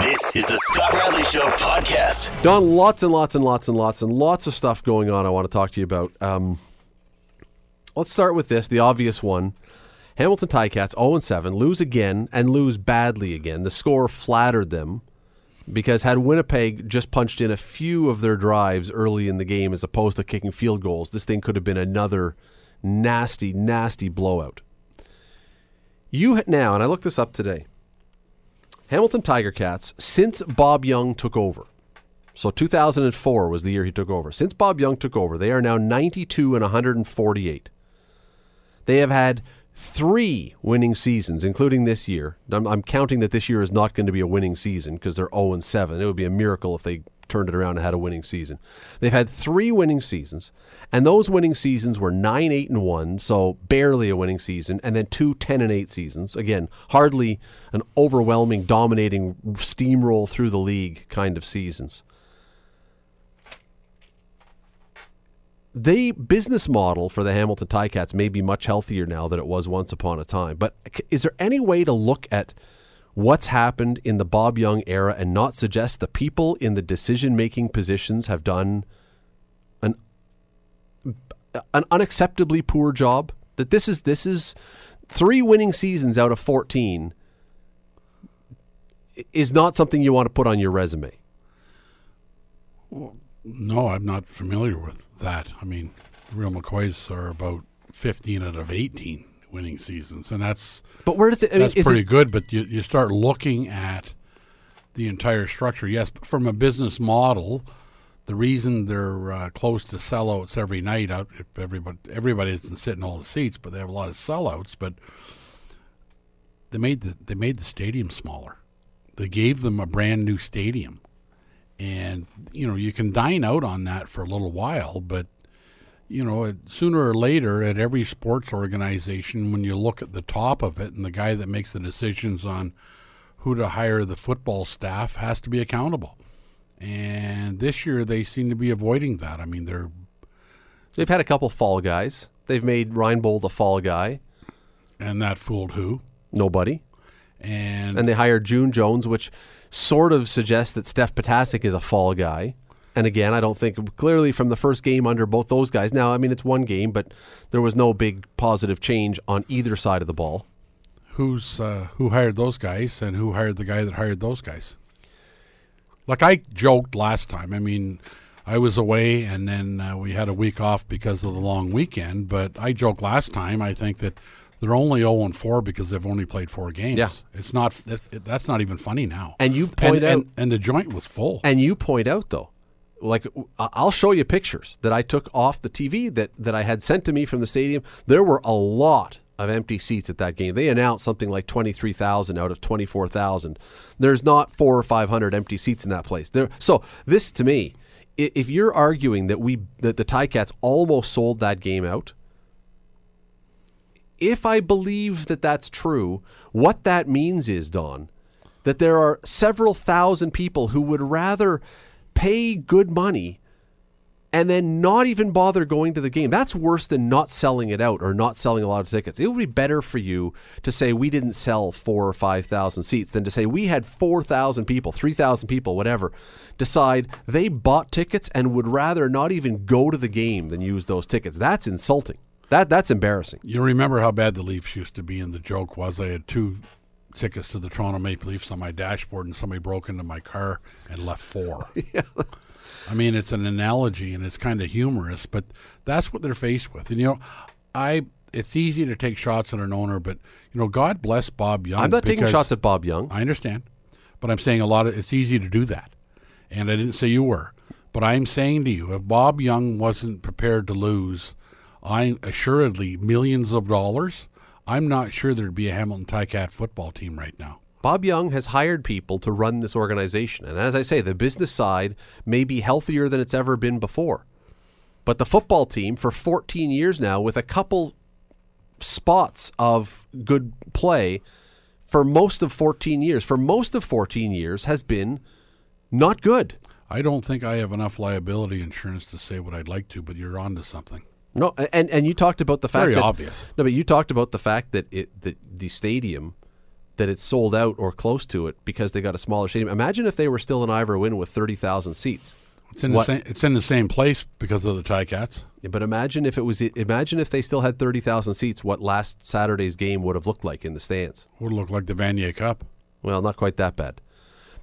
This is the Scott Radley Show podcast. Don, lots and lots and lots and lots and lots of stuff going on I want to talk to you about. Um, let's start with this, the obvious one. Hamilton Ticats 0 7, lose again and lose badly again. The score flattered them because had Winnipeg just punched in a few of their drives early in the game as opposed to kicking field goals, this thing could have been another nasty, nasty blowout. You now, and I looked this up today. Hamilton Tiger Cats, since Bob Young took over, so 2004 was the year he took over. Since Bob Young took over, they are now 92 and 148. They have had three winning seasons, including this year. I'm, I'm counting that this year is not going to be a winning season because they're 0 and 7. It would be a miracle if they turned it around and had a winning season. They've had three winning seasons, and those winning seasons were 9 8 and 1, so barely a winning season, and then two 10 and 8 seasons. Again, hardly an overwhelming, dominating steamroll through the league kind of seasons. the business model for the Hamilton Ticats may be much healthier now than it was once upon a time. But is there any way to look at what's happened in the Bob Young era and not suggest the people in the decision making positions have done an an unacceptably poor job? That this is this is three winning seasons out of 14 is not something you want to put on your resume. Well, no, I'm not familiar with that. I mean, Real McCoys are about 15 out of 18 winning seasons, and that's but where does it? I that's mean, pretty it, good. But you you start looking at the entire structure. Yes, but from a business model, the reason they're uh, close to sellouts every night out if everybody everybody isn't sitting all the seats, but they have a lot of sellouts. But they made the they made the stadium smaller. They gave them a brand new stadium and you know you can dine out on that for a little while but you know sooner or later at every sports organization when you look at the top of it and the guy that makes the decisions on who to hire the football staff has to be accountable. And this year they seem to be avoiding that. I mean they're they've had a couple fall guys. They've made Reinebold a fall guy. And that fooled who? Nobody. And and they hired June Jones, which sort of suggests that Steph Potasic is a fall guy. And again, I don't think clearly from the first game under both those guys. Now, I mean, it's one game, but there was no big positive change on either side of the ball. Who's uh, who hired those guys, and who hired the guy that hired those guys? Like I joked last time. I mean, I was away, and then uh, we had a week off because of the long weekend. But I joked last time. I think that they're only 0 and 4 because they've only played four games. Yeah. It's not that's, it, that's not even funny now. And you point and, out and, and the joint was full. And you point out though, like I'll show you pictures that I took off the TV that that I had sent to me from the stadium. There were a lot of empty seats at that game. They announced something like 23,000 out of 24,000. There's not 4 or 500 empty seats in that place. There so this to me if you're arguing that we that the Ticats almost sold that game out, if I believe that that's true, what that means is, Don, that there are several thousand people who would rather pay good money and then not even bother going to the game. That's worse than not selling it out or not selling a lot of tickets. It would be better for you to say we didn't sell four or 5,000 seats than to say we had 4,000 people, 3,000 people, whatever, decide they bought tickets and would rather not even go to the game than use those tickets. That's insulting. That that's embarrassing. You remember how bad the Leafs used to be, and the joke was I had two tickets to the Toronto Maple Leafs on my dashboard, and somebody broke into my car and left four. yeah. I mean, it's an analogy, and it's kind of humorous, but that's what they're faced with. And you know, I it's easy to take shots at an owner, but you know, God bless Bob Young. I'm not taking shots at Bob Young. I understand, but I'm saying a lot of it's easy to do that, and I didn't say you were, but I'm saying to you, if Bob Young wasn't prepared to lose I assuredly millions of dollars. I'm not sure there'd be a Hamilton Ticat football team right now. Bob Young has hired people to run this organization. And as I say, the business side may be healthier than it's ever been before. But the football team, for 14 years now, with a couple spots of good play, for most of 14 years, for most of 14 years, has been not good. I don't think I have enough liability insurance to say what I'd like to, but you're on to something. No, and and you talked about the fact very that, obvious. No, but you talked about the fact that it that the stadium that it's sold out or close to it because they got a smaller stadium. Imagine if they were still in Ivor Wynne with 30,000 seats. It's in What- the same. It's in the same place because of the Ticats. Yeah, But imagine if it was imagine if they still had 30,000 seats what last Saturday's game would have looked like in the stands. Would look like the Vanier Cup. Well, not quite that bad.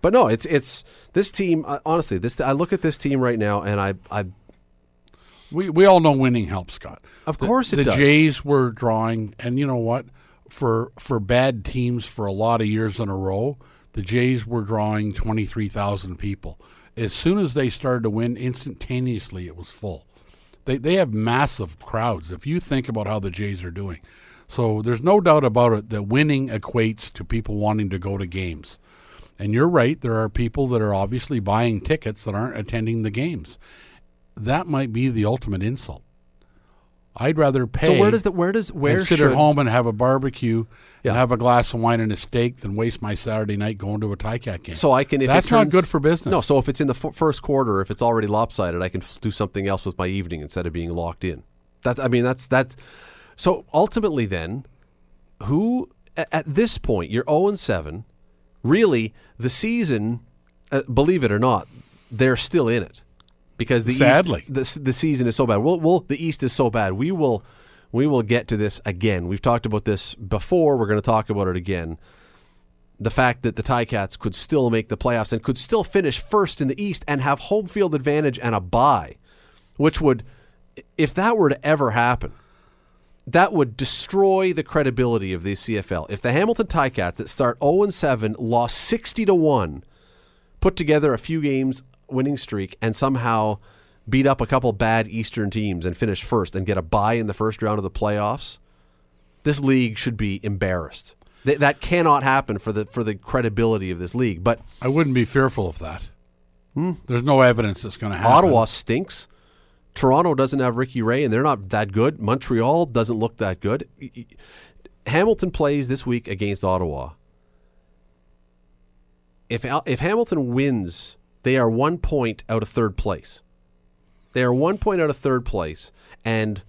But no, it's it's this team honestly, this I look at this team right now and I I We we all know winning helps, Scott. Of The- course it the does. Jays were drawing, and you know what? For for bad teams for a lot of years in a row, the Jays were drawing twenty three thousand people. As soon as they started to win, instantaneously it was full. They they have massive crowds. If you think about how the Jays are doing, so there's no doubt about it that winning equates to people wanting to go to games. And you're right, there are people that are obviously buying tickets that aren't attending the games. That might be the ultimate insult. I'd rather pay. So where does the where does where and sit should at home and have a barbecue Yeah. and have a glass of wine and a steak than waste my Saturday night going to a Ticat game. so I can if That's it not good for business. No, so if it's in the f- first quarter, if it's already lopsided, I can f- do something else with my evening instead of being locked in. That I mean that's that. So ultimately, then, who at, at this point you're zero and seven. Really, the season, uh, believe it or not, they're still in it because the Sadly. East, the, the season is so bad. We'll, we'll, the East is so bad. We will we will get to this again. We've talked about this before. We're going to talk about it again the fact that the Ticats could still make the playoffs and could still finish first in the East and have home field advantage and a bye, which would, if that were to ever happen, that would destroy the credibility of the CFL. If the Hamilton Ticats that start 0 7 lost 60 to 1, put together a few games winning streak and somehow beat up a couple bad Eastern teams and finish first and get a bye in the first round of the playoffs, this league should be embarrassed. Th- that cannot happen for the for the credibility of this league. But I wouldn't be fearful of that. There's no evidence that's going to happen. Hmm? Ottawa stinks. Toronto doesn't have Ricky Ray, and they're not that good. Montreal doesn't look that good. Hamilton plays this week against Ottawa. If if Hamilton wins, they are one point out of third place. They are one point out of third place, and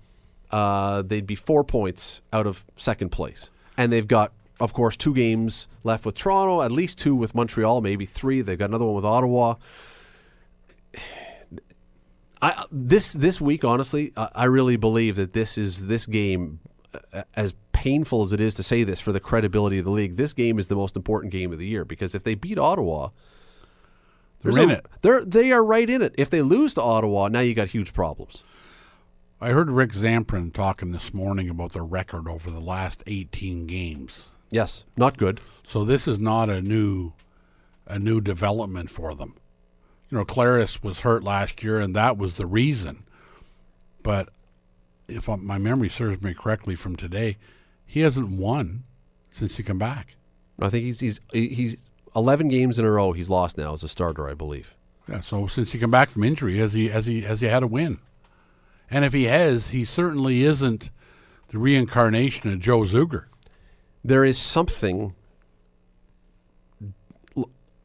uh, they'd be four points out of second place. And they've got, of course, two games left with Toronto, at least two with Montreal, maybe three. They've got another one with Ottawa. I this this week, honestly, I, I really believe that this is this game, as painful as it is to say this for the credibility of the league. This game is the most important game of the year because if they beat Ottawa, They're in a- it. They're they are right in it. If they lose to Ottawa, now you got huge problems. I heard Rick Zamperin talking this morning about the record over the last 18 games. Yes, not good. So this is not a new a new development for them. You know, Collaros was hurt last year, and that was the reason. But if my memory serves me correctly from today, he hasn't won since he come back. I think he's he's he's eleven games in a row he's lost now as a starter, I believe. Yeah, so since he come back from injury, has he has he has he had a win? And if he has, he certainly isn't the reincarnation of Joe Zuger. There is something.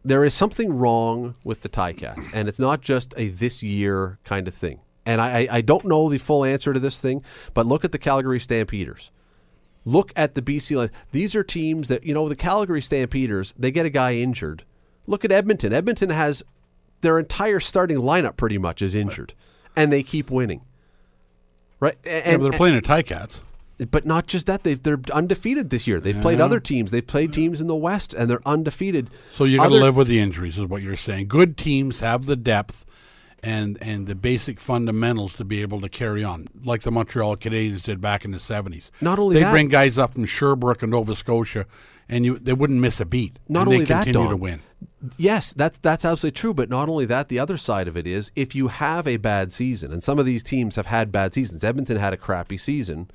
There is something wrong with the Ticats, and it's not just a this year kind of thing. And I, I, I don't know the full answer to this thing, but look at the Calgary Stampeders. Look at the BC line. These are teams that you know the Calgary Stampeders. They get a guy injured. Look at Edmonton. Edmonton has their entire starting lineup pretty much is injured, and they keep winning. Right, and, yeah, they're playing at Ticats. but not just that. They've they're undefeated this year. They've played other teams. They've played teams in the West, and they're undefeated. So you got to live with the injuries, is what you're saying. Good teams have the depth and and the basic fundamentals to be able to carry on, like the Montreal Canadiens did back in the '70s. Not only they that- bring guys up from Sherbrooke and Nova Scotia, and you they wouldn't miss a beat. Not and only they that, continue to win. Yes, that's that's absolutely true. But not only that, the other side of it is if you have a bad season, and some of these teams have had bad seasons. Edmonton had a crappy season.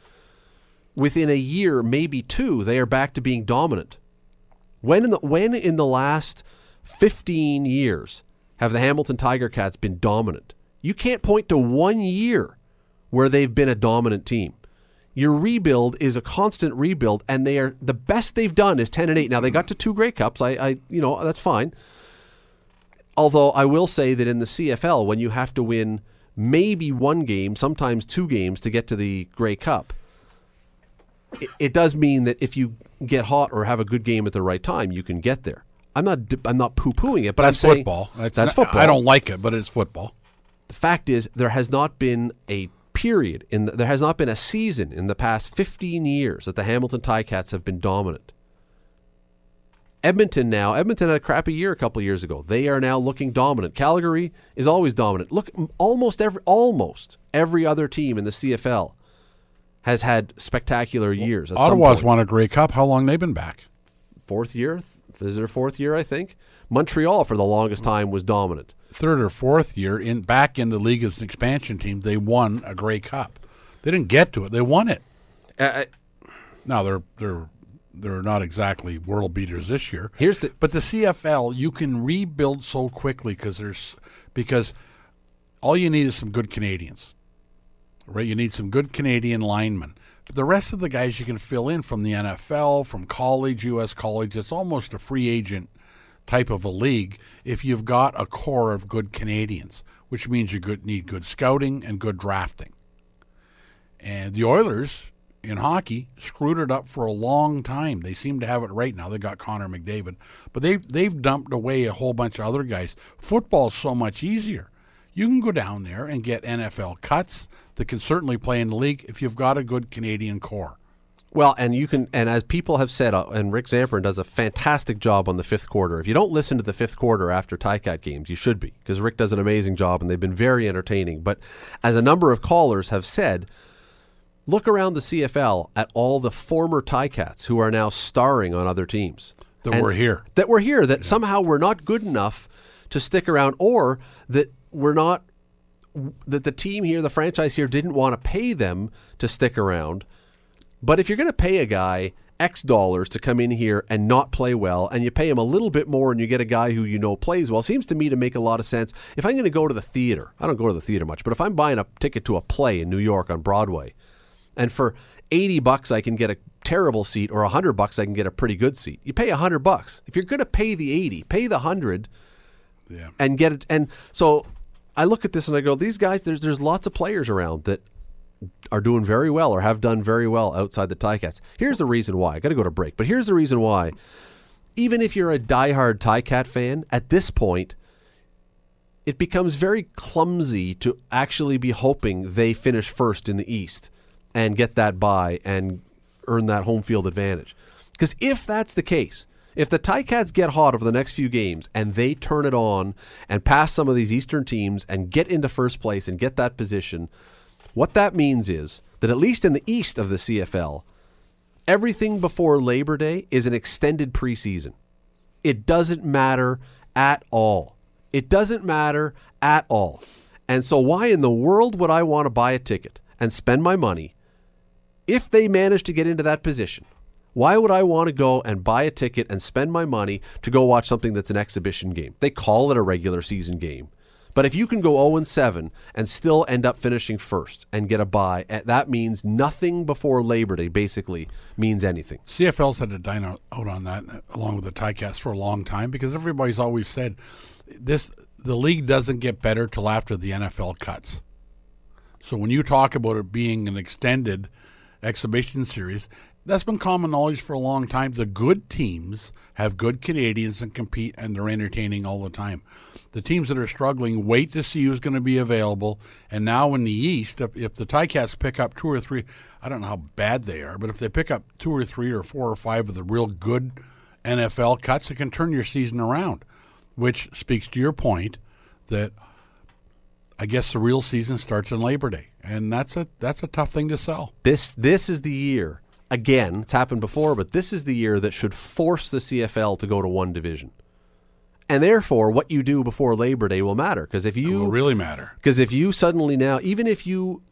Within a year, maybe two, they are back to being dominant. When in the when in the last fifteen years have the Hamilton Tiger Cats been dominant? You can't point to one year where they've been a dominant team. Your rebuild is a constant rebuild, and they are the best they've done is ten and eight. Now they got to two Grey Cups. I, I you know, that's fine. Although I will say that in the CFL, when you have to win maybe one game, sometimes two games to get to the Grey Cup, it, it does mean that if you get hot or have a good game at the right time, you can get there. I'm not I'm not poo pooing it, but That's I'm saying football. That's, not- football. I don't like it, but it's football. The fact is, there has not been a period in the, there has not been a season in the past 15 years that the Hamilton Ticats have been dominant. Edmonton now, Edmonton had a crappy year a couple years ago. They are now looking dominant. Calgary is always dominant. Look, almost every almost every other team in the CFL has had spectacular years. Some Ottawa's won a Grey Cup. How long they been back? fourth year. This is their fourth year, I think. Montreal for the longest time was dominant. Third or fourth year in back in the league as an expansion team, they won a Grey Cup. They didn't get to it; they won it. Uh, Now they're they're they're not exactly world beaters this year. Here's the- but the CFL you can rebuild so quickly because there's because all you need is some good Canadians, right? You need some good Canadian linemen. The rest of the guys you can fill in from the NFL, from college, U.S. college. It's almost a free agent type of a league if you've got a core of good Canadians, which means you good, need good scouting and good drafting. And the Oilers in hockey screwed it up for a long time. They seem to have it right now. They got Connor McDavid, but they they've dumped away a whole bunch of other guys. Football's so much easier. You can go down there and get NFL cuts that can certainly play in the league if you've got a good Canadian core. Well, and you can, and as people have said, uh, and Rick Zamperin does a fantastic job on the fifth quarter. If you don't listen to the fifth quarter after Ticat games, you should be, because Rick does an amazing job, and they've been very entertaining. But as a number of callers have said, look around the CFL at all the former Ticats who are now starring on other teams That And- were here. that were here, that somehow were not good enough to stick around, or that were not that the team here, the franchise here, didn't want to pay them to stick around. But if you're going to pay a guy X dollars to come in here and not play well, and you pay him a little bit more and you get a guy who you know plays well, seems to me to make a lot of sense. If I'm going to go to the theater, I don't go to the theater much, but if I'm buying a ticket to a play in New York on Broadway, and for 80 bucks I can get a terrible seat, or 100 bucks I can get a pretty good seat, you pay 100 bucks. If you're going to pay the 80, pay the 100 Yeah. and get it. And so I look at this and I go, these guys, there's there's lots of players around that are doing very well or have done very well outside the Ticats. Here's the reason why. I got to go to break, but here's the reason why. Even if you're a diehard Ticat fan, at this point, it becomes very clumsy to actually be hoping they finish first in the East and get that bye and earn that home field advantage. Because if that's the case, if the Ticats get hot over the next few games and they turn it on and pass some of these Eastern teams and get into first place and get that position, what that means is that at least in the East of the CFL, everything before Labor Day is an extended preseason. It doesn't matter at all. It doesn't matter at all. And so, why in the world would I want to buy a ticket and spend my money if they manage to get into that position? Why would I want to go and buy a ticket and spend my money to go watch something that's an exhibition game? They call it a regular season game. But if you can go 0 7 and still end up finishing first and get a bye, eh, that means nothing before Labor Day basically means anything. CFL's had to dine out on that uh, along with the Ticats for a long time because everybody's always said this the league doesn't get better till after the NFL cuts. So when you talk about it being an extended exhibition series, that's been common knowledge for a long time. The good teams have good Canadians and compete, and they're entertaining all the time. The teams that are struggling wait to see who's going to be available. And now in the East, if, if the Ticats pick up two or three, I don't know how bad they are, but if they pick up two or three or four or five of the real good NFL cuts, it can turn your season around, which speaks to your point that I guess the real season starts on Labor Day, and that's a that's a tough thing to sell. This this is the year. Again, it's happened before, but this is the year that should force the CFL to go to one division. And therefore, what you do before Labor Day will matter because if It you will really matter. Because if you suddenly now, even if you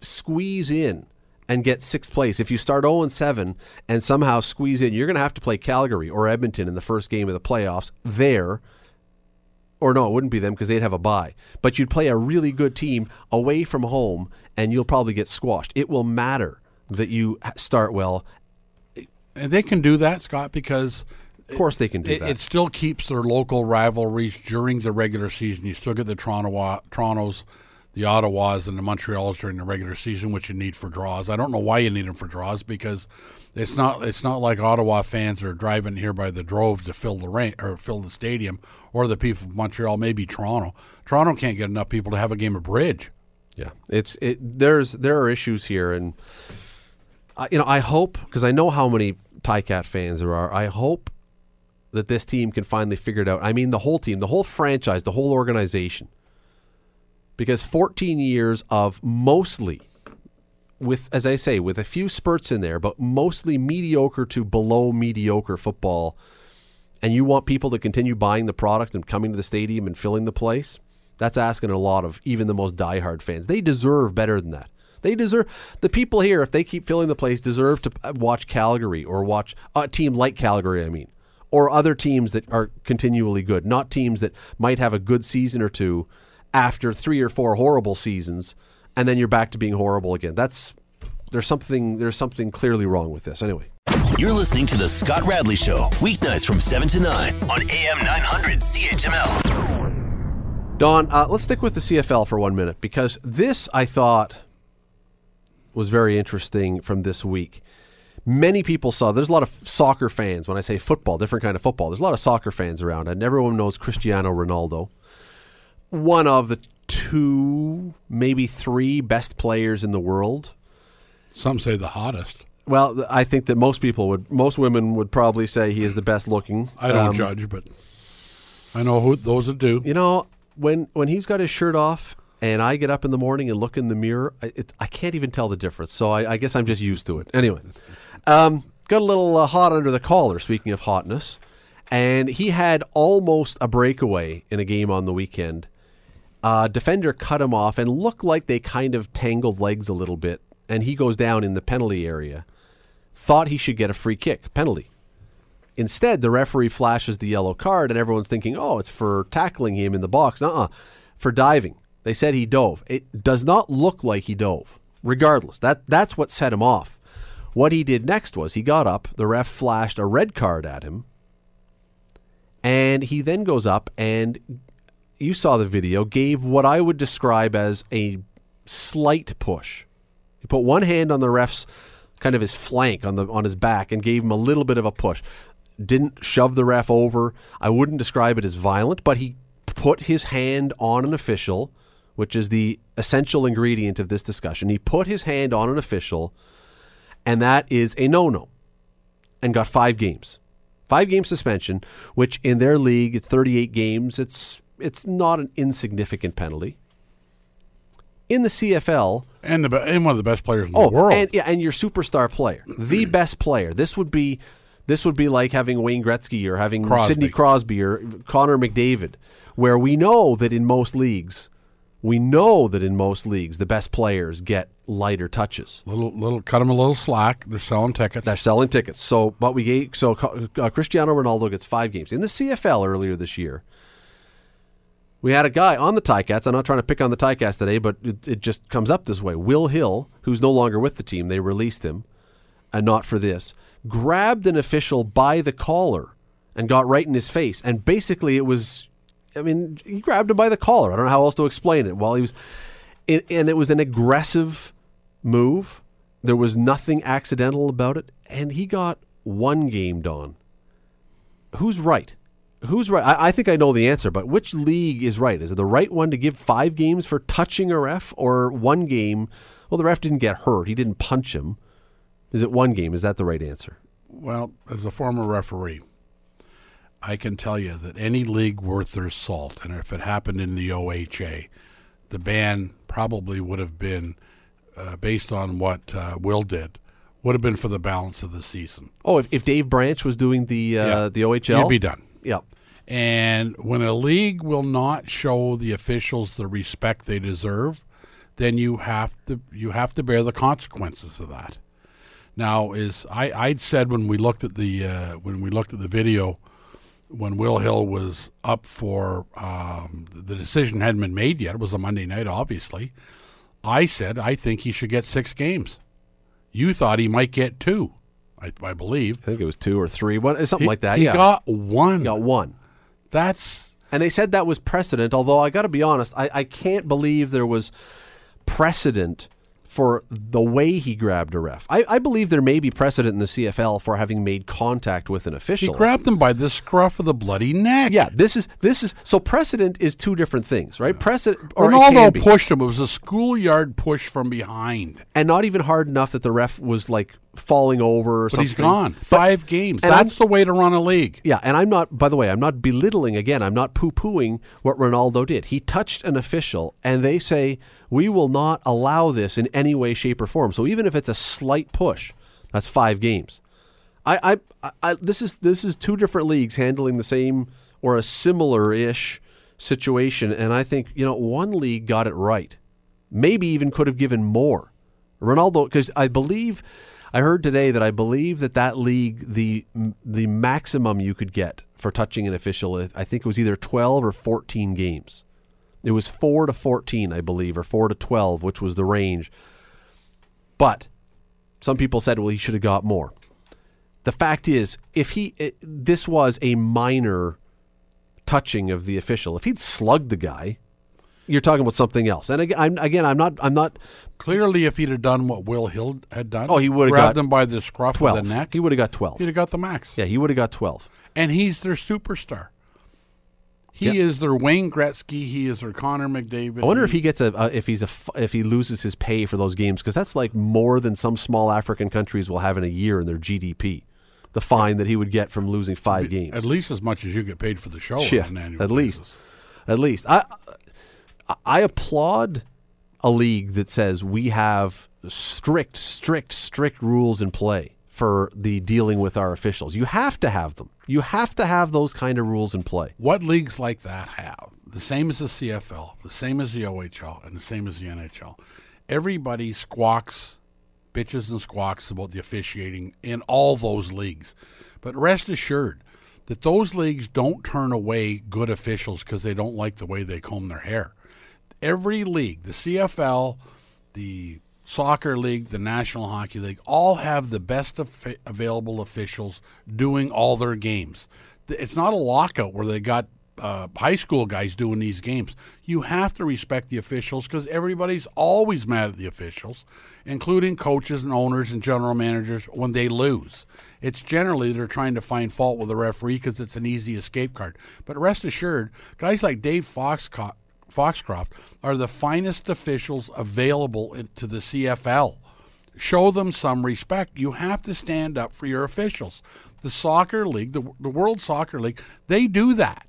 squeeze in and get sixth place, if you start 0 and 7 and somehow squeeze in, you're going to have to play Calgary or Edmonton in the first game of the playoffs there. Or no, it wouldn't be them because they'd have a bye. But you'd play a really good team away from home and you'll probably get squashed. It will matter that you start well. And they can do that, Scott, because Of course, they can do it, that. it still keeps their local rivalries during the regular season. You still get the Toronto Torontos, the Ottawas and the Montreals during the regular season, which you need for draws. I don't know why you need them for draws because it's not it's not like Ottawa fans are driving here by the drove to fill the rain or fill the stadium, or the people of Montreal, maybe Toronto. Toronto can't get enough people to have a game of bridge. Yeah, it's it. There's there are issues here, and you know I hope because I know how many Ticat fans there are. I hope that this team can finally figure it out. I mean, the whole team, the whole franchise, the whole organization, because 14 years of mostly with, as I say, with a few spurts in there, but mostly mediocre to below mediocre football. And you want people to continue buying the product and coming to the stadium and filling the place. That's asking a lot of even the most diehard fans. They deserve better than that. They deserve the people here. If they keep filling the place, deserve to uh, watch Calgary or watch a team like Calgary. I mean, or other teams that are continually good, not teams that might have a good season or two after three or four horrible seasons, and then you're back to being horrible again. That's there's something there's something clearly wrong with this. Anyway. You're listening to the Scott Radley Show, weeknights from 7 to 9 on AM 900 CHML. Don, uh, let's stick with the CFL for one minute because this I thought was very interesting from this week. Many people saw there's a lot of soccer fans. When I say football, different kind of football, there's a lot of soccer fans around, and everyone knows Cristiano Ronaldo, one of the two, maybe three best players in the world. Some say the hottest. Well, I think that most people would, most women would probably say he is the best looking. I don't Um, judge, but I know who those that do. You know, when when he's got his shirt off and I get up in the morning and look in the mirror, I, it, I can't even tell the difference. So I, I guess I'm just used to it. Anyway, um, got a little uh, hot under the collar. Speaking of hotness, and he had almost a breakaway in a game on the weekend. Uh, defender cut him off and looked like they kind of tangled legs a little bit, and he goes down in the penalty area. Thought he should get a free kick penalty. Instead, the referee flashes the yellow card, and everyone's thinking, oh, it's for tackling him in the box. Uh uh for diving. They said he dove. It does not look like he dove. Regardless, that, that's what set him off. What he did next was he got up, the ref flashed a red card at him, and he then goes up and you saw the video, gave what I would describe as a slight push. He put one hand on the ref's kind of his flank on the on his back and gave him a little bit of a push. Didn't shove the ref over. I wouldn't describe it as violent, but he put his hand on an official, which is the essential ingredient of this discussion. He put his hand on an official, and that is a no-no, and got five games, five game suspension. Which in their league, it's 38 games. It's it's not an insignificant penalty. In the CFL, And the be- and one of the best players in Oh, the world. and yeah, and your superstar player, the mm. best player. This would be this would be like having Wayne Gretzky or having Crosby. Sidney Crosby or Connor McDavid, where we know that in most leagues, we know that in most leagues the best players get lighter touches. little little cut them a little slack. They're selling tickets. They're selling tickets. So, but we gave so uh, Cristiano Ronaldo gets five games in the CFL earlier this year. We had a guy on the Ticats. I'm not trying to pick on the Ticats today, but it, it just comes up this way. Will Hill, who's no longer with the team, they released him, and not for this, grabbed an official by the collar and got right in his face. And basically, it was, I mean, he grabbed him by the collar. I don't know how else to explain it. While he was, it, and it was an aggressive move. There was nothing accidental about it, and he got one game done. Who's right? Who's right? I, I think I know the answer, but which league is right? Is it the right one to give five games for touching a ref, or one game? Well, the ref didn't get hurt; he didn't punch him. Is it one game? Is that the right answer? Well, as a former referee, I can tell you that any league worth their salt, and if it happened in the OHA, the ban probably would have been uh, based on what uh, Will did, would have been for the balance of the season. Oh, if, if Dave Branch was doing the uh, Yeah. the OHL, You'd be done. Yeah, And when a league will not show the officials the respect they deserve, then you have to you have to bear the consequences of that. Now, is I I'd said when we looked at the uh, when we looked at the video when Will Hill was up for um, the decision hadn't been made yet. It was a Monday night, obviously. I said I think he should get six games. You thought he might get two, I, I believe. I think it was two or three, one something He- like that. He yeah, got one. He got one. That's And they said that was precedent, although I got to be honest, I, I can't believe there was precedent for the way he grabbed a ref. I, I believe there may be precedent in the CFL for having made contact with an official. He grabbed him by the scruff of the bloody neck. yeah, this is this is so precedent is two different things, right? Precedent or Ronaldo pushed him. It was a schoolyard push from behind. and not even hard enough that the ref was like falling over or But something. he's gone. But- Five games. That's the way to run a league. Yeah, and I'm not. By the way, I'm not belittling. Again, I'm not poo-pooing what Ronaldo did. He touched an official, and they say we will not allow this in any way, shape, or form. So even if it's a slight push, that's five games. I, I, I this is this is two different leagues handling the same or a similar-ish situation, and I think you know one league got it right. Maybe even could have given more. Ronaldo, because I believe, I heard today that I believe that that league the the maximum you could get for touching an official, I think it was either twelve or fourteen games. It was four to fourteen, I believe, or four to twelve, which was the range. But some people said, well, he should have got more. The fact is, if he it, this was a minor touching of the official, if he'd slugged the guy, you're talking about something else. And again, I'm, again, I'm not, I'm not Clearly, if he'd have done what Will Hill had done, Oh, he would've grabbed them by the scruff twelve. of the neck. He would have got twelve. He'd have got the max. Yeah, he would have got twelve. And he's their superstar. He Yeah. is their Wayne Gretzky. He is their Connor McDavid. I wonder if he gets a, uh, if he's a if he loses his pay for those games because that's like more than some small African countries will have in a year in their GDP. The fine that he would get from losing five games. at least as much as you get paid for the show. Yeah, on an annual at least, at least. I I applaud a league that says we have strict, strict, strict rules in play for the dealing with our officials. You have to have them. You have to have those kind of rules in play. What leagues like that have the same as the CFL, the same as the OHL, and the same as the NHL? Everybody squawks, bitches and squawks about the officiating in all those leagues. But rest assured that those leagues don't turn away good officials because they don't like the way they comb their hair. Every league, the CFL, the Soccer League, the National Hockey League, all have the best available officials doing all their games. It's not a lockout where they got uh, high school guys doing these games. You have to respect the officials because everybody's always mad at the officials, including coaches and owners and general managers when they lose. It's generally they're trying to find fault with the referee because it's an easy escape card. But rest assured, guys like Dave Foxcott. Foxcroft are the finest officials available to the CFL. Show them some respect. You have to stand up for your officials. The soccer league, the, the World Soccer League, they do that.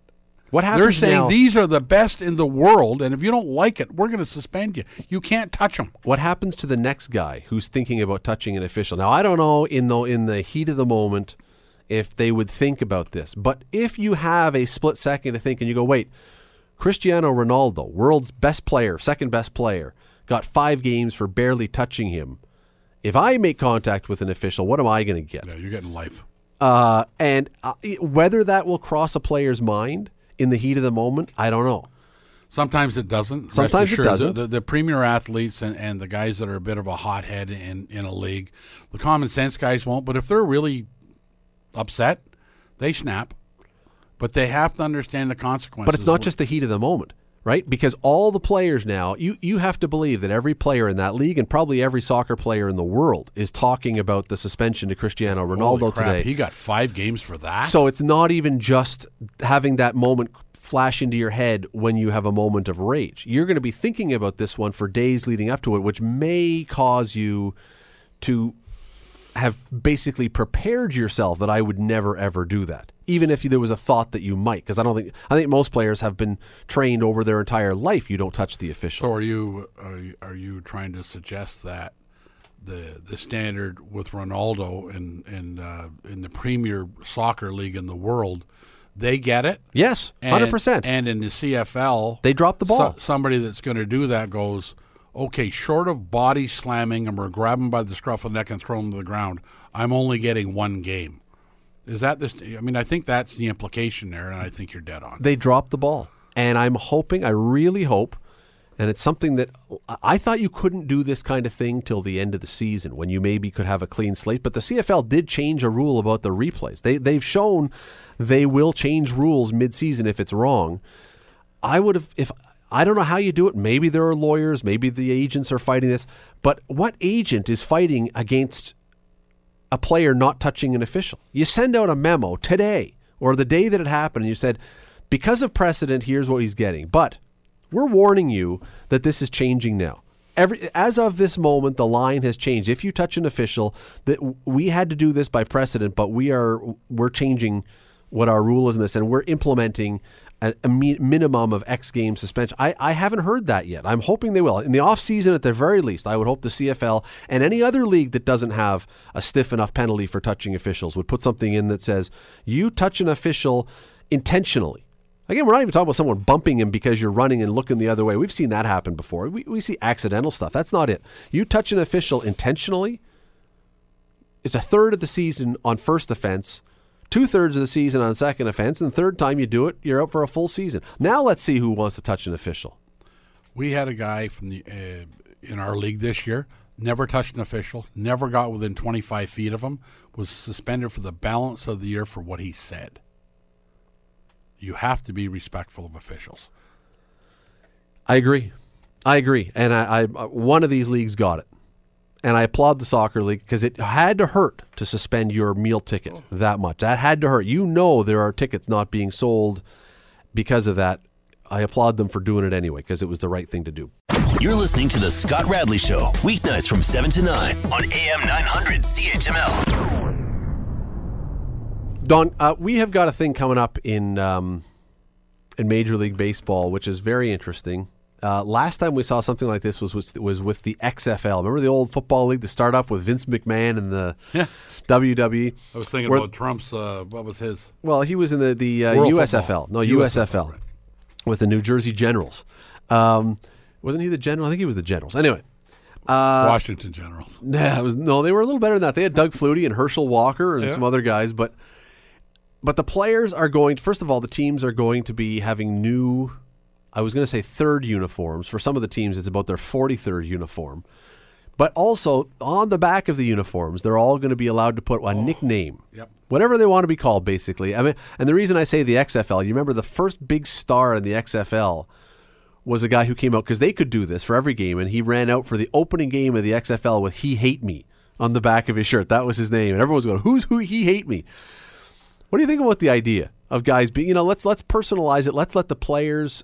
What happens They're saying now? these are the best in the world, and if you don't like it, we're going to suspend you. You can't touch them. what happens to the next guy who's thinking about touching an official? Now, I don't know in the in the heat of the moment if they would think about this, but if you have a split second to think and you go, wait, Cristiano Ronaldo, world's best player, second best player, got five games for barely touching him. If I make contact with an official, what am I going to get? Yeah, you're getting life. Uh, and uh, whether that will cross a player's mind in the heat of the moment, I don't know. Sometimes it doesn't. Sometimes it doesn't. The, the premier athletes and, and the guys that are a bit of a hothead in, in a league, the common sense guys won't. But if they're really upset, they snap. But they have to understand the consequences. But it's not just the heat of the moment, right? Because all the players now, you, you have to believe that every player in that league and probably every soccer player in the world is talking about the suspension to Cristiano Ronaldo today. He got five games for that. So it's not even just having that moment flash into your head when you have a moment of rage. You're going to be thinking about this one for days leading up to it, which may cause you to have basically prepared yourself that I would never ever do that. Even if there was a thought that you might, because I don't think I think most players have been trained over their entire life. You don't touch the official. So are you are you, are you trying to suggest that the the standard with Ronaldo in in uh, in the premier soccer league in the world, they get it? yes, hundred percent. And in the CFL, They drop the ball. so- somebody that's going to do that goes, okay, short of body slamming or grab him by the scruff of the neck and throw him to the ground, I'm only getting one game. Is that this? I mean, I think that's the implication there, and I think you're dead on. They dropped the ball, and I'm hoping, I really hope, And it's something that I thought you couldn't do this kind of thing till the end of the season when you maybe could have a clean slate. But the CFL did change a rule about the replays. They they've shown they will change rules midseason if it's wrong. I would have if I don't know how you do it. Maybe there are lawyers, maybe the agents are fighting this. But what agent is fighting against a player not touching an official? You send out a memo today or the day that it happened and you said, because of precedent, here's what he's getting. But we're warning you that this is changing now. Every, as of this moment, the line has changed. If you touch an official, that we had to do this by precedent, but we are we're changing what our rule is in this, and we're implementing a, a mi- minimum of X game suspension. I, I haven't heard that yet. I'm hoping they will. In the off season, at the very least, I would hope the CFL and any other league that doesn't have a stiff enough penalty for touching officials would put something in that says you touch an official intentionally Again, we're not even talking about someone bumping him because you're running and looking the other way. We've seen that happen before. We, we see accidental stuff. That's not it. You touch an official intentionally, it's a third of the season on first offense, two thirds of the season on second offense, and the third time you do it, you're out for a full season. Now let's see who wants to touch an official. We had a guy from the uh, in our league this year, never touched an official, never got within 25 feet of him, was suspended for the balance of the year for what he said. You have to be respectful of officials. I agree. I agree. And I, I one of these leagues got it. And I applaud the soccer league because it had to hurt to suspend your meal ticket that much. That had to hurt. You know there are tickets not being sold because of that. I applaud them for doing it anyway because it was the right thing to do. You're listening to the Scott Radley Show, weeknights from 7 to 9 on AM 900 CHML. Don, uh, we have got a thing coming up in um, in Major League Baseball, which is very interesting. Uh, last time we saw something like this was, was was with the XFL. Remember the old football league to start up with Vince McMahon and the Yeah. WWE. I was thinking Where- about Trump's. Uh, what was his? Well, he was in the the uh, USFL, football. no USFL, USFL, right. with the New Jersey Generals. Um, wasn't he the general? I think he was the Generals. Anyway, uh, Washington Generals. Nah, it was no. They were a little better than that. They had Doug Flutie and Herschel Walker and Yeah. some other guys, but but the players are going. First of all, the teams are going to be having new. I was going to say third uniforms. For some of the teams, it's about their forty-third uniform. But also on the back of the uniforms, they're all going to be allowed to put a oh, nickname. Yep. Whatever they want to be called, basically. I mean, and the reason I say the XFL, you remember the first big star in the XFL was a guy who came out because they could do this for every game, and he ran out for the opening game of the XFL with "He Hate Me" on the back of his shirt. That was his name, and everyone was going, "Who's who? He hate me." What do you think about the idea of guys being, you know, let's let's personalize it. Let's let the players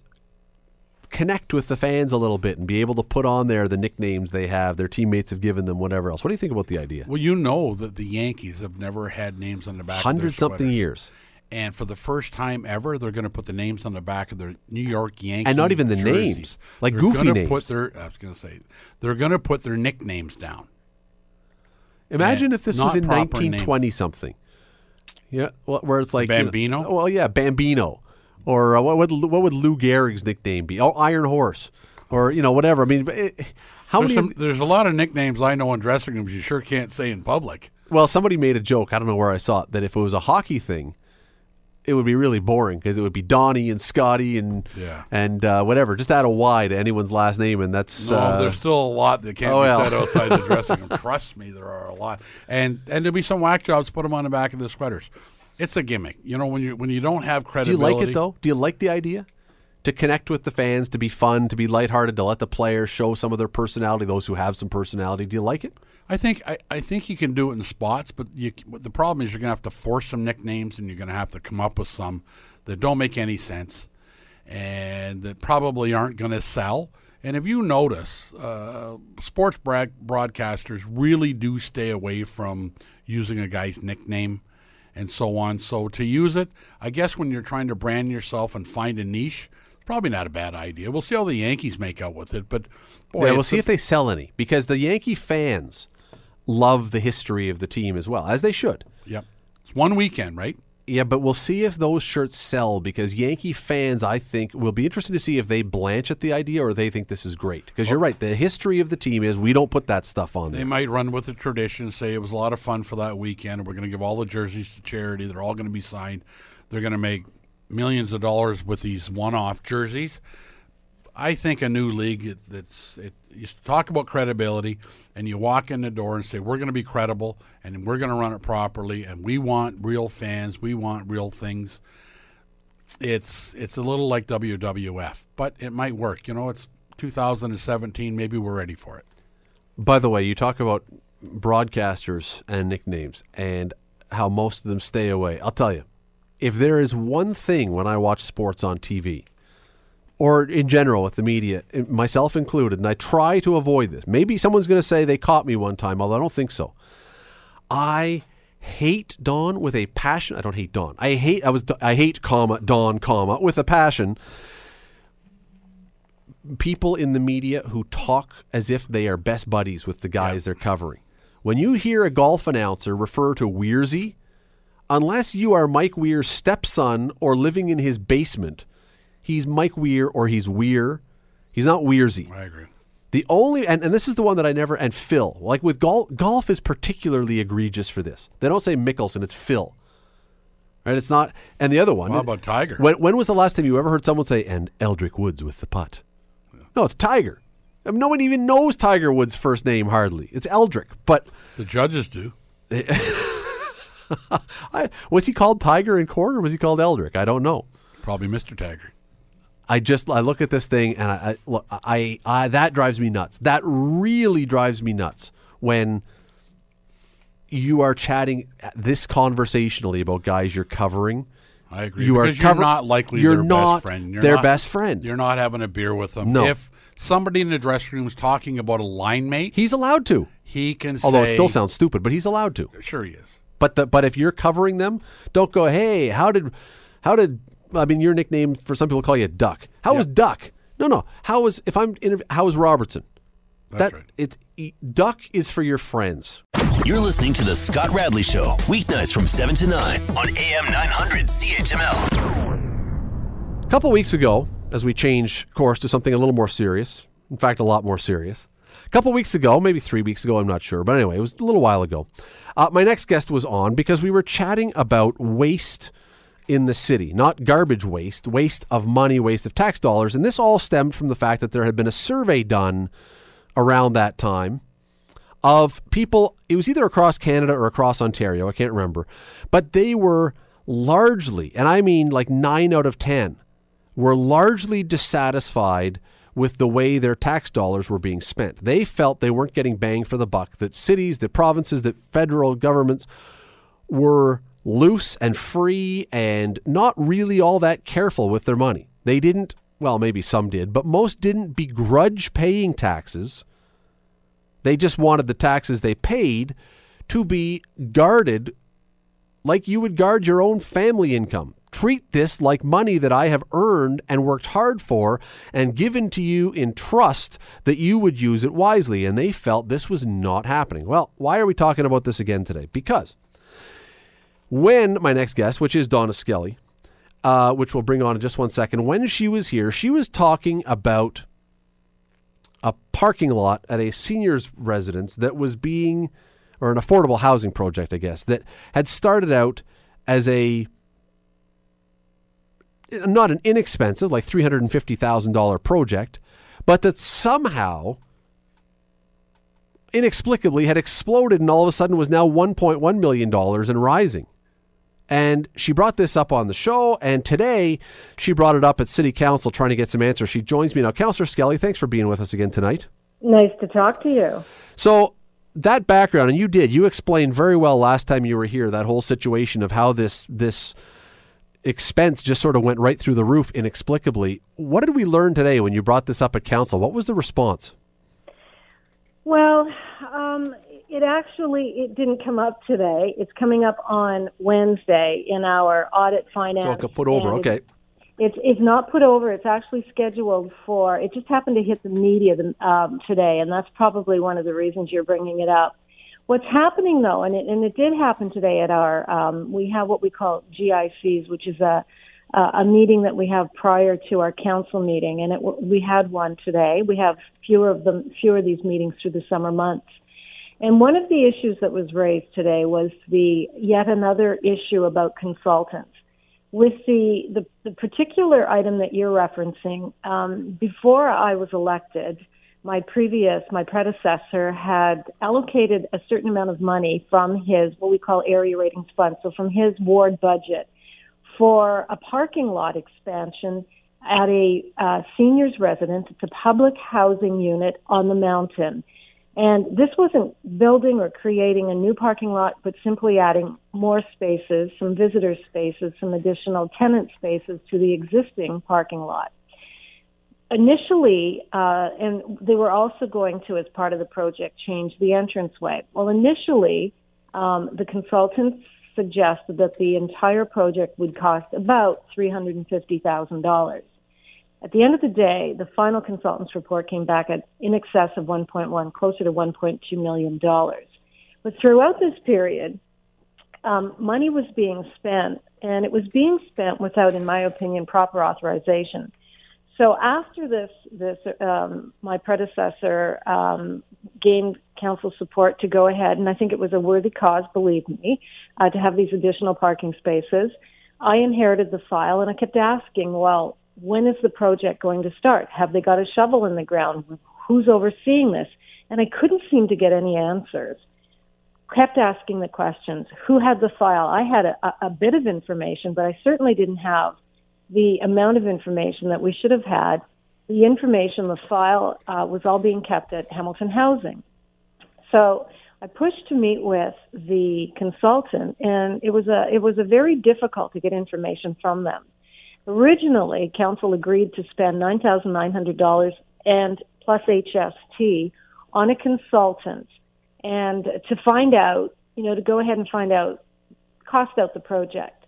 connect with the fans a little bit and be able to put on there the nicknames they have, their teammates have given them, whatever else. What do you think about the idea? Well, you know that the Yankees have never had names on the back. of their Hundred something years, and for the first time ever, they're going to put the names on the back of their New York Yankees, And not even the jerseys. names, like they're goofy names. Put their, I was going to say, they're going to put their nicknames down. Imagine Yeah, if this was in proper 1920 something. Yeah, well, where it's like you know- Bambino? well, yeah, Bambino, or uh, what would what would Lou Gehrig's nickname be? Oh, Iron Horse, or you know whatever. I mean, it, how There's, many? some, there's a lot of nicknames I know in dressing rooms you sure can't say in public. well, somebody made a joke. I don't know where I saw it that if it was a hockey thing, it would be really boring because it would be Donnie and Scotty and Yeah. and uh, whatever. Just add a Y to anyone's last name, and that's No, uh, there's still a lot that can't oh, be well. said outside the dressing room. Trust me, there are a lot, and and there'll be some whack jobs put them on the back of the sweaters. It's a gimmick, you know. When you when you don't have credibility. Do you like it though? Do you like the idea? To connect with the fans, to be fun, to be lighthearted, to let the players show some of their personality, those who have some personality. Do you like it? I think I, I think you can do it in spots, but you, the problem is you're going to have to force some nicknames, and you're going to have to come up with some that don't make any sense, and that probably aren't going to sell. And if you notice, uh, sports broadcasters really do stay away from using a guy's nickname and so on. So to use it, I guess when you're trying to brand yourself and find a niche, it's probably not a bad idea. We'll see how the Yankees make out with it, but boy, yeah, we'll see a- if they sell any because the Yankee fans love the history of the team as well, as they should. Yep, it's one weekend, right? Yeah, but we'll see if those shirts sell because Yankee fans, I think, will be interested to see if they blanch at the idea or they think this is great. Because you're right, the history of the team is we don't put that stuff on They might run with the tradition, say it was a lot of fun for that weekend. We're going to give all the jerseys to charity. They're all going to be signed. They're going to make millions of dollars with these one-off jerseys. I think a new league that's it, you talk about credibility, and you walk in the door and say we're going to be credible and we're going to run it properly, and we want real fans, we want real things. It's it's a little like WWF, but it might work. You know, it's 2017. Maybe we're ready for it. By the way, you talk about broadcasters and nicknames and how most of them stay away. I'll tell you, if there is one thing when I watch sports on TV, or in general with the media, myself included, and I try to avoid this. Maybe someone's going to say they caught me one time, although I don't think so. I hate Don with a passion. I don't hate Don. I hate. I was. I hate comma Don comma with a passion. People in the media who talk as if they are best buddies with the guys they're covering. When you hear a golf announcer refer to Weirzy, unless you are Mike Weir's stepson or living in his basement, he's Mike Weir or he's Weir. He's not Weirzy. I agree. The only and, and this is the one that I never and Phil like with golf golf is particularly egregious for this. They don't say Mickelson, it's Phil. Right? It's not and the other one. How about Tiger? When when was the last time you ever heard someone say and Eldrick Woods with the putt? No, it's Tiger. I mean, no one even knows Tiger Woods' first name hardly. It's Eldrick. But The judges do. I, was he called Tiger in court or was he called Eldrick? I don't know. Probably Mr. Tiger. I just I look at this thing and I, I I, I that drives me nuts. That really drives me nuts when you are chatting this conversationally about guys you're covering. I agree. You are because cover- you're not likely you're their not best friend. You're their not- best friend. You're not having a beer with them. No. If somebody in the dressing room is talking about a line mate, He's allowed to. he can Although say, it still sounds stupid, but he's allowed to. Sure, he is. But the, but if you're covering them, don't go, "Hey, how did how did I mean your nickname for some people call you Duck. How was Duck? No, no. How was if I'm interv- how was Robertson? That's that right. it, it Duck is for your friends. You're listening to The Scott Radley Show, weeknights from 7 to 9 on AM 900 CHML. A couple weeks ago, as we change course to something a little more serious, in fact, a lot more serious. A couple weeks ago, maybe three weeks ago, I'm not sure, but anyway, it was a little while ago. Uh, my next guest was on because we were chatting about waste in the city, not garbage waste, waste of money, waste of tax dollars. And this all stemmed from the fact that there had been a survey done around that time of people, it was either across Canada or across Ontario, I can't remember, but they were largely, and I mean like nine out of 10, were largely dissatisfied with the way their tax dollars were being spent. They felt they weren't getting bang for the buck, that cities, that provinces, that federal governments were loose and free and not really all that careful with their money. They didn't, well, maybe some did, but most didn't begrudge paying taxes. They just wanted the taxes they paid to be guarded like you would guard your own family income. Treat this like money that I have earned and worked hard for and given to you in trust that you would use it wisely. And they felt this was not happening. Well, why are we talking about this again today? Because when my next guest, which is Donna Skelly, uh, which we'll bring on in just one second, when she was here, she was talking about a parking lot at a seniors residence that was being, or an affordable housing project, I guess, that had started out as a not an inexpensive, like three hundred and fifty thousand dollar project, but that somehow inexplicably had exploded and all of a sudden was now one point one million dollars and rising. And she brought this up on the show, and today she brought it up at City Council trying to get some answers. She joins me now. Councillor Skelly, thanks for being with us again tonight. Nice to talk to you. So that background, and you did, you explained very well last time you were here that whole situation of how this this expense just sort of went right through the roof inexplicably. What did we learn today when you brought this up at council? What was the response? Well, um, it actually it didn't come up today. It's coming up on Wednesday in our audit finance. So put over. Okay. It's it's not put over. It's actually scheduled for. It just happened to hit the media um, today, and that's probably one of the reasons you're bringing it up. What's happening though, and it, and it did happen today at our. Um, we have what we call GICs, which is a uh, a meeting that we have prior to our council meeting, and it, we had one today. We have fewer of them, fewer of these meetings through the summer months. And one of the issues that was raised today was the yet another issue about consultants. with the, the, the particular item that you're referencing, um, before I was elected, my previous, my predecessor had allocated a certain amount of money from his, what we call area ratings fund, so from his ward budget for a parking lot expansion at a uh, seniors residence. It's a public housing unit on the mountain. And this wasn't building or creating a new parking lot, but simply adding more spaces, some visitor spaces, some additional tenant spaces to the existing parking lot. Initially, uh, and they were also going to, as part of the project, change the entranceway. Well, initially, um, the consultants suggested that the entire project would cost about $350,000. At the end of the day, the final consultant's report came back at in excess of 1.1, closer to 1.2 million dollars. But throughout this period, um, money was being spent, and it was being spent without, in my opinion, proper authorization. So after this, this um, my predecessor um, gained council support to go ahead, and I think it was a worthy cause, believe me, uh, to have these additional parking spaces. I inherited the file, and I kept asking, well, when is the project going to start? Have they got a shovel in the ground? Who's overseeing this? And I couldn't seem to get any answers. Kept asking the questions. Who had the file? I had a, a bit of information, but I certainly didn't have the amount of information that we should have had. The information, the file, uh, was all being kept at Hamilton Housing. So I pushed to meet with the consultant, and it was a it was a very difficult to get information from them. Originally, council agreed to spend $9,900 and plus HST on a consultant and to find out, you know, to go ahead and find out, cost out the project.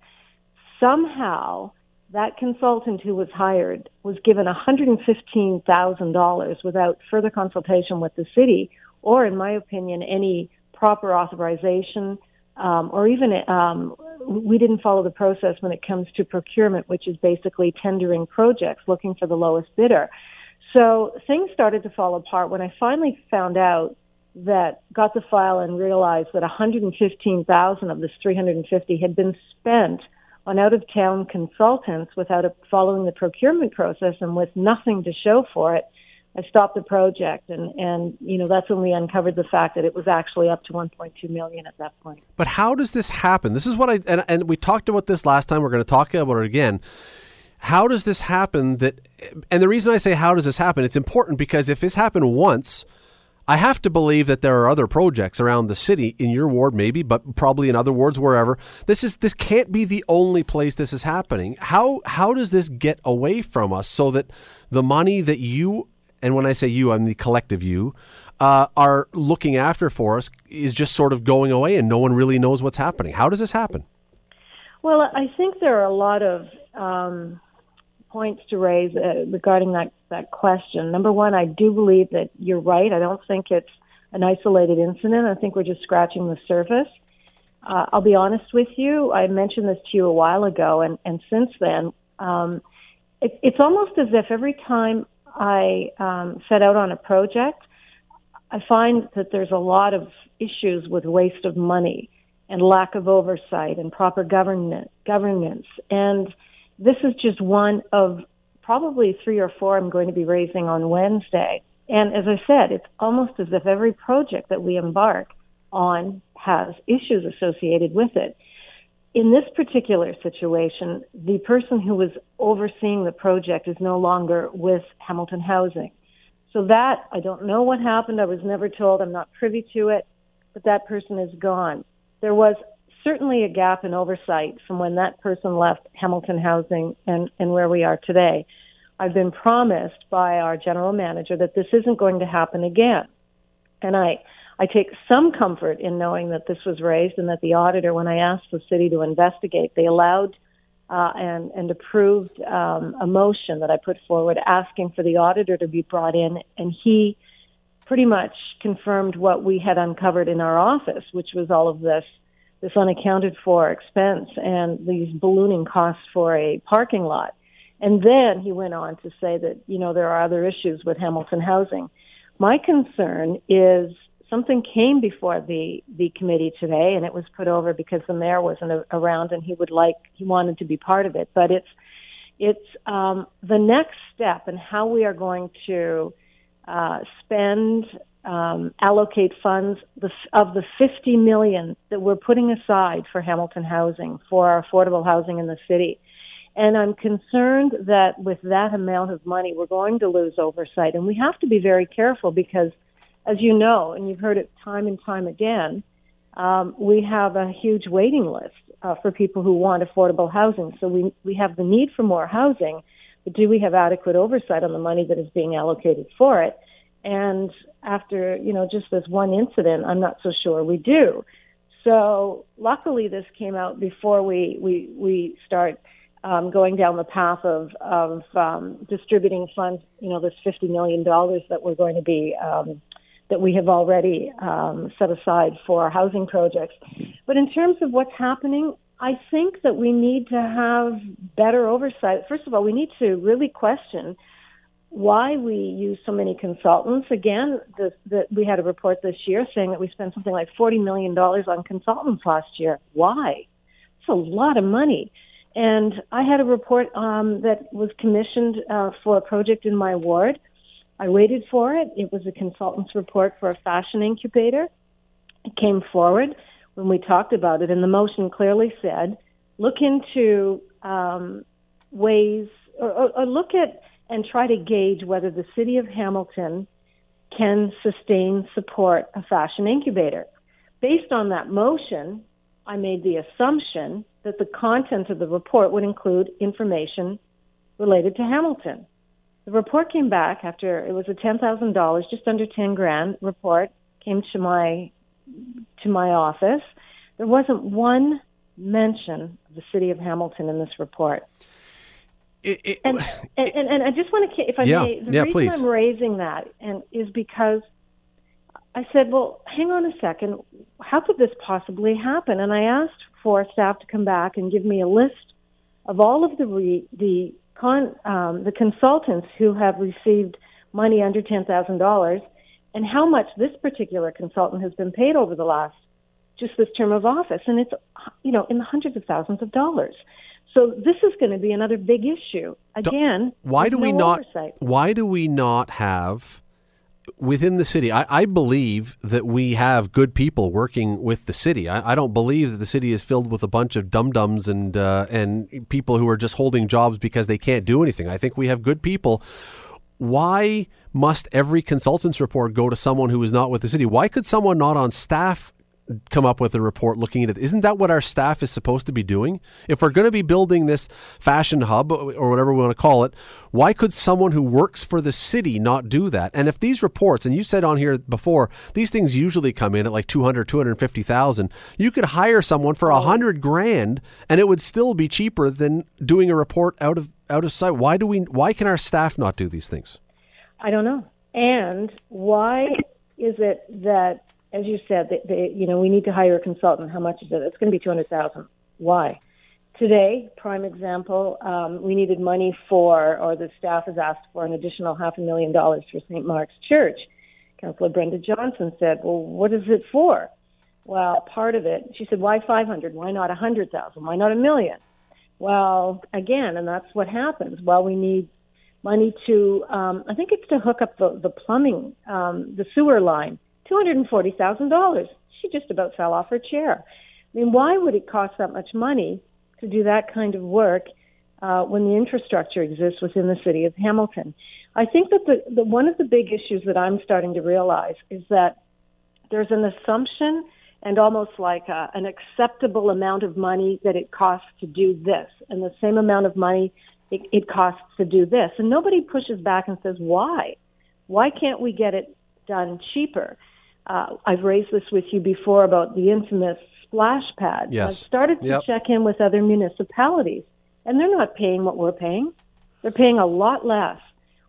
Somehow, that consultant who was hired was given $115,000 without further consultation with the city or, in my opinion, any proper authorization um, or even um, we didn't follow the process when it comes to procurement, which is basically tendering projects, looking for the lowest bidder. So things started to fall apart when I finally found out that got the file and realized that 115,000 of this 350 had been spent on out of town consultants without a, following the procurement process and with nothing to show for it. I stopped the project, and and you know that's when we uncovered the fact that it was actually up to 1.2 million at that point. But how does this happen? This is what I and, and we talked about this last time. We're going to talk about it again. How does this happen? That and the reason I say how does this happen? It's important because if this happened once, I have to believe that there are other projects around the city in your ward, maybe, but probably in other wards, wherever. This is this can't be the only place this is happening. How how does this get away from us so that the money that you and when I say you, I'm the collective you, uh, are looking after for us is just sort of going away and no one really knows what's happening. How does this happen? Well, I think there are a lot of um, points to raise uh, regarding that, that question. Number one, I do believe that you're right. I don't think it's an isolated incident. I think we're just scratching the surface. Uh, I'll be honest with you. I mentioned this to you a while ago, and, and since then, um, it, it's almost as if every time I um, set out on a project, I find that there's a lot of issues with waste of money and lack of oversight and proper governance. governance. And this is just one of probably three or four I'm going to be raising on Wednesday. And as I said, it's almost as if every project that we embark on has issues associated with it in this particular situation, the person who was overseeing the project is no longer with Hamilton Housing. So that, I don't know what happened. I was never told. I'm not privy to it, but that person is gone. There was certainly a gap in oversight from when that person left Hamilton Housing and, and where we are today. I've been promised by our general manager that this isn't going to happen again. And I, I take some comfort in knowing that this was raised and that the auditor, when I asked the city to investigate, they allowed uh, and, and approved um, a motion that I put forward asking for the auditor to be brought in, and he pretty much confirmed what we had uncovered in our office, which was all of this this unaccounted for expense and these ballooning costs for a parking lot. And then he went on to say that, you know, there are other issues with Hamilton housing. My concern is something came before the the committee today, and it was put over because the mayor wasn't a, around and he would like he wanted to be part of it. But it's it's um, the next step in how we are going to uh, spend um, allocate funds the, of the 50 million that we're putting aside for Hamilton housing for affordable housing in the city. And I'm concerned that with that amount of money, we're going to lose oversight. And we have to be very careful because, as you know, and you've heard it time and time again, um, we have a huge waiting list uh, for people who want affordable housing. So we, we have the need for more housing, but do we have adequate oversight on the money that is being allocated for it? And after, you know, just this one incident, I'm not so sure we do. So luckily this came out before we, we, we start um, going down the path of, of um, distributing funds, you know, this $50 million that we're going to be, um, that we have already um, set aside for our housing projects. But in terms of what's happening, I think that we need to have better oversight. First of all, we need to really question why we use so many consultants. Again, the, the, we had a report this year saying that we spent something like $40 million on consultants last year. Why? It's a lot of money. And I had a report um, that was commissioned uh, for a project in my ward. I waited for it. It was a consultant's report for a fashion incubator. It came forward when we talked about it, and the motion clearly said look into um, ways or, or, or look at and try to gauge whether the city of Hamilton can sustain support a fashion incubator. Based on that motion, I made the assumption that the content of the report would include information related to Hamilton. The report came back after it was a ten thousand dollars, just under ten grand report came to my to my office. There wasn't one mention of the city of Hamilton in this report. It, it, and, and, and, and, I just want to, if I yeah, may, the yeah, reason please. I'm raising that and is because I said, well, hang on a second. How could this possibly happen? And I asked for staff to come back and give me a list of all of the re, the con, um, the consultants who have received money under ten thousand dollars, and how much this particular consultant has been paid over the last just this term of office, and it's you know in the hundreds of thousands of dollars. So this is going to be another big issue. Again, why do no we not? Oversight. Why do we not have within the city? I, I, believe that we have good people working with the city. I, I, don't believe that the city is filled with a bunch of dum dums and uh, and people who are just holding jobs because they can't do anything. I think we have good people. Why must every consultant's report go to someone who is not with the city? Why could someone not on staff come up with a report looking at it. Isn't that what our staff is supposed to be doing? If we're going to be building this fashion hub or whatever we want to call it, why could someone who works for the city not do that? And if these reports, and you said on here before, these things usually come in at like 200, 250,000, you could hire someone for a hundred grand and it would still be cheaper than doing a report out of out of sight. Why do we why can our staff not do these things? I don't know. And why is it that as you said, they, they, you know, we need to hire a consultant. How much is it? It's going to be two hundred thousand. Why? Today, prime example, um, we needed money for, or the staff has asked for an additional half a million dollars for St. Mark's Church. Councillor Brenda Johnson said, "Well, what is it for?" Well, part of it, she said, "Why five hundred? Why not a hundred thousand? Why not a million? Well, again, and that's what happens. Well, we need money to, um, I think it's to hook up the the plumbing, um, the sewer line $240,000. She just about fell off her chair. I mean, why would it cost that much money to do that kind of work uh, when the infrastructure exists within the city of Hamilton? I think that the, the one of the big issues that I'm starting to realize is that there's an assumption and almost like a, an acceptable amount of money that it costs to do this, and the same amount of money it, it costs to do this, and nobody pushes back and says why. Why can't we get it done cheaper? Uh, I've raised this with you before about the infamous splash pad. Yes. I've started to yep. check in with other municipalities, and they're not paying what we're paying. They're paying a lot less.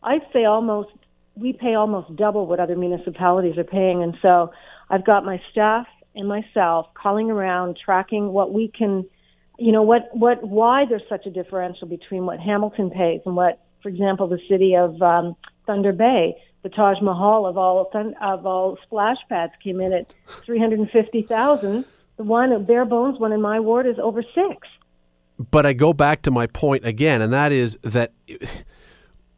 I'd say almost we pay almost double what other municipalities are paying, and so I've got my staff and myself calling around, tracking what we can, you know, what what why there's such a differential between what Hamilton pays and what, for example, the city of um, Thunder Bay the Taj Mahal of all of all splash pads came in at three hundred and fifty thousand. The one bare bones one in my ward is over six. But I go back to my point again, and that is that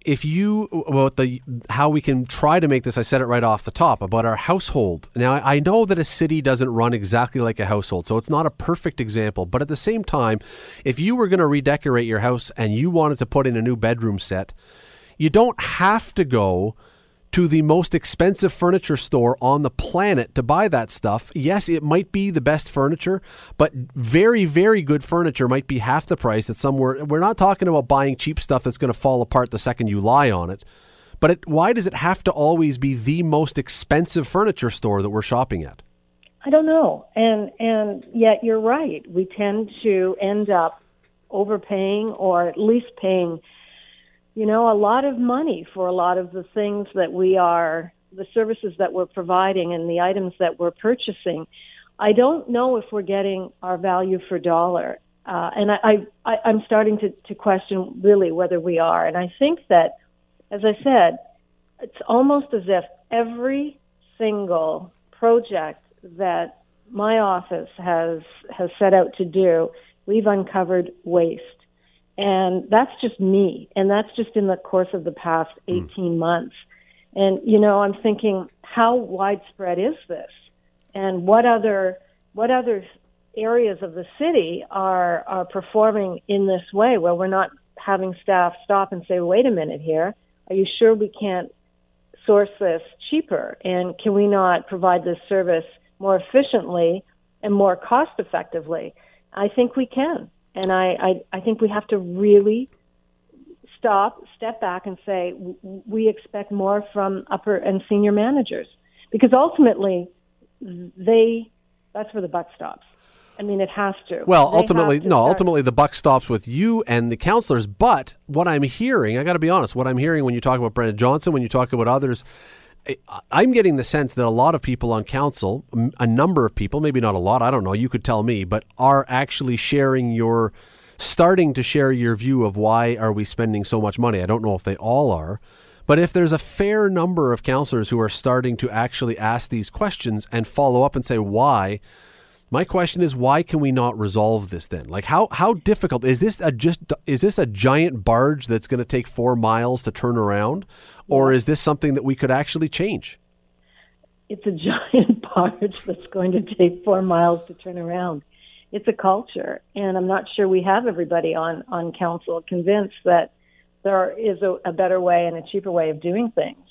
if you about the how we can try to make this, I said it right off the top about our household. Now I know that a city doesn't run exactly like a household, so it's not a perfect example. But at the same time, if you were going to redecorate your house and you wanted to put in a new bedroom set, you don't have to go to the most expensive furniture store on the planet to buy that stuff. Yes, it might be the best furniture, but very, very good furniture might be half the price at somewhere. We're not talking about buying cheap stuff that's going to fall apart the second you lie on it. But it, why does it have to always be the most expensive furniture store that we're shopping at? I don't know. And and yet you're right. We tend to end up overpaying or at least paying you know, a lot of money for a lot of the things that we are, the services that we're providing and the items that we're purchasing. I don't know if we're getting our value for dollar. Uh, and I, I, I'm starting to, to question really whether we are. And I think that, as I said, it's almost as if every single project that my office has has set out to do, we've uncovered waste. And that's just me. And that's just in the course of the past hmm. 18 mm. months. And, you know, I'm thinking, how widespread is this? And what other, what other areas of the city are, are performing in this way where we're not having staff stop and say, wait a minute here, are you sure we can't source this cheaper? And can we not provide this service more efficiently and more cost effectively? I think we can. And I, I, I think we have to really stop, step back, and say we expect more from upper and senior managers because ultimately they that's where the buck stops. I mean, it has to. Well, they ultimately, to no. Start. Ultimately, the buck stops with you and the councillors. But what I'm hearing, I got to be honest, what I'm hearing when you talk about Brenda Johnson, when you talk about others, I'm getting the sense that a lot of people on council, a number of people, maybe not a lot, I don't know, you could tell me, but are actually sharing your starting to share your view of why are we spending so much money. I don't know if they all are, but if there's a fair number of councillors who are starting to actually ask these questions and follow up and say why, my question is, why can we not resolve this then? Like, how how difficult is this? A just is this a giant barge that's going to take four miles to turn around, or is this something that we could actually change? It's a giant barge that's going to take four miles to turn around. It's a culture, and I'm not sure we have everybody on on council convinced that there is a, a better way and a cheaper way of doing things.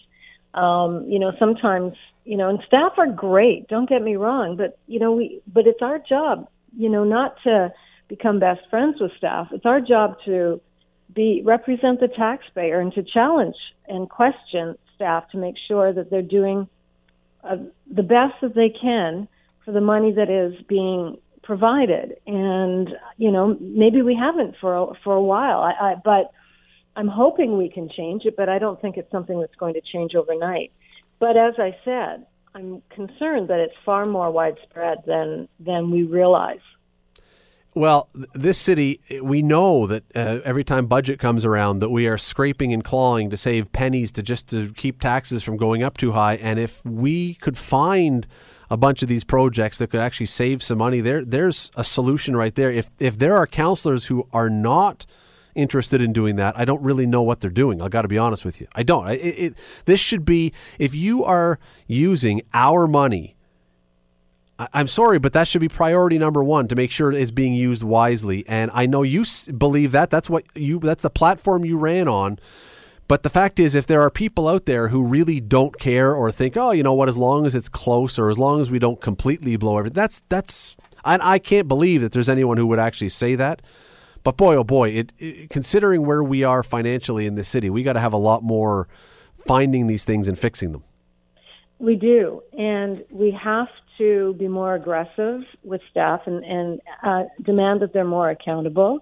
Um, you know, sometimes, you know, and staff are great, don't get me wrong, but, you know, we, but it's our job, you know, not to become best friends with staff. It's our job to be, represent the taxpayer and to challenge and question staff to make sure that they're doing uh, the best that they can for the money that is being provided. And, you know, maybe we haven't for, a, for a while, I, I, but, I'm hoping we can change it, but I don't think it's something that's going to change overnight. But as I said, I'm concerned that it's far more widespread than than we realize. Well, this city, we know that uh, every time budget comes around, that we are scraping and clawing to save pennies to just to keep taxes from going up too high. And if we could find a bunch of these projects that could actually save some money, there, there's a solution right there. If if there are councillors who are not interested in doing that. I don't really know what they're doing. I got to be honest with you. I don't. It, it, this should be if you are using our money. I, I'm sorry, but that should be priority number one to make sure it's being used wisely. And I know you s- believe that. That's what you. That's the platform you ran on. But the fact is, if there are people out there who really don't care or think, oh, you know what, as long as it's close or as long as we don't completely blow everything, that's that's. And I can't believe that there's anyone who would actually say that. But boy, oh boy, it, it, considering where we are financially in this city, we got to have a lot more finding these things and fixing them. We do, and we have to be more aggressive with staff and, and uh, demand that they're more accountable.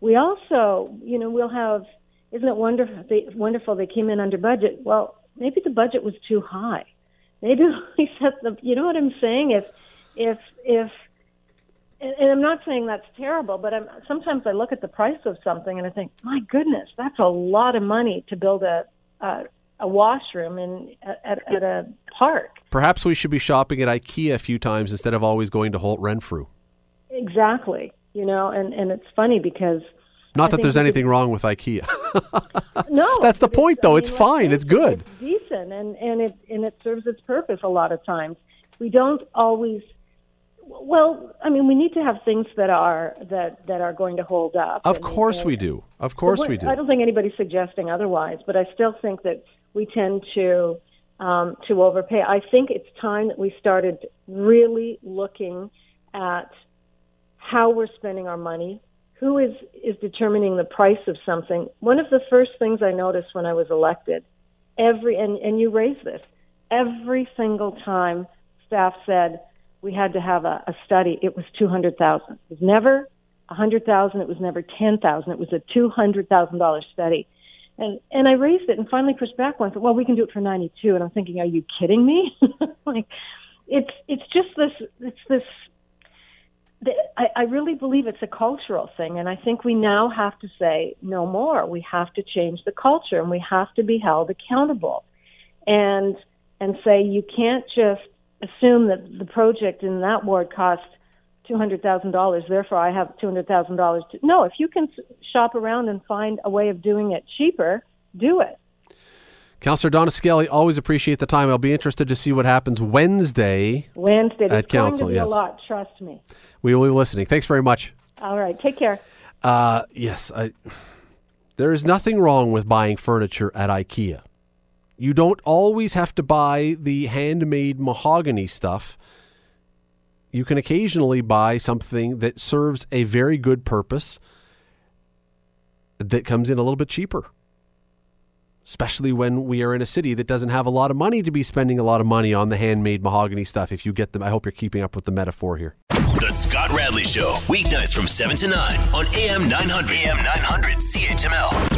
We also, you know, we'll have. Isn't it wonderful? They, wonderful they came in under budget. Well, maybe the budget was too high. Maybe we set the. You know what I'm saying? If if if and, and I'm not saying that's terrible, but I'm, sometimes I look at the price of something and I think, my goodness, that's a lot of money to build a, a, a washroom in at, at a park. Perhaps we should be shopping at IKEA a few times instead of always going to Holt Renfrew. Exactly. You know, and and it's funny because Not I that there's anything wrong with IKEA. No, That's the point, I though. mean, It's fine. face It's good. It's decent, and and it and it serves its purpose a lot of times. We don't always. Well, I mean, we need to have things that are that that are going to hold up. of and- course and- we do. Of course we do. I don't think anybody's suggesting otherwise, but I still think that we tend to um, to overpay. I think it's time that we started really looking at how we're spending our money, who is is determining the price of something. One of the first things I noticed when I was elected, every and, and you raised this, every single time staff said we had to have a, a study, it was two hundred thousand. It was never a hundred thousand. It was never ten thousand. It was a two hundred thousand dollar study. And and I raised it and finally pushed back once. Well, we can do it for ninety two. And I'm thinking, are you kidding me? like, it's it's just this it's this the- I, I really believe it's a cultural thing, and I think we now have to say no more. We have to change the culture, and we have to be held accountable, and and say you can't just assume that the project in that ward cost two hundred thousand dollars. Therefore, I have two hundred thousand dollars. No, if you can shop around and find a way of doing it cheaper, do it. Councillor Donna Skelly, always appreciate the time. I'll be interested to see what happens Wednesday. Wednesday, At it's council, going to be yes. a lot. Trust me. We will be listening. Thanks very much. All right, take care. Uh, yes, I, there is nothing wrong with buying furniture at IKEA. You don't always have to buy the handmade mahogany stuff. You can occasionally buy something that serves a very good purpose that comes in a little bit cheaper. Especially when we are in a city that doesn't have a lot of money to be spending a lot of money on the handmade mahogany stuff. If you get them, I hope you're keeping up with the metaphor here. The Scott Radley Show, weeknights from 7 to 9 on AM 900. AM 900 CHML.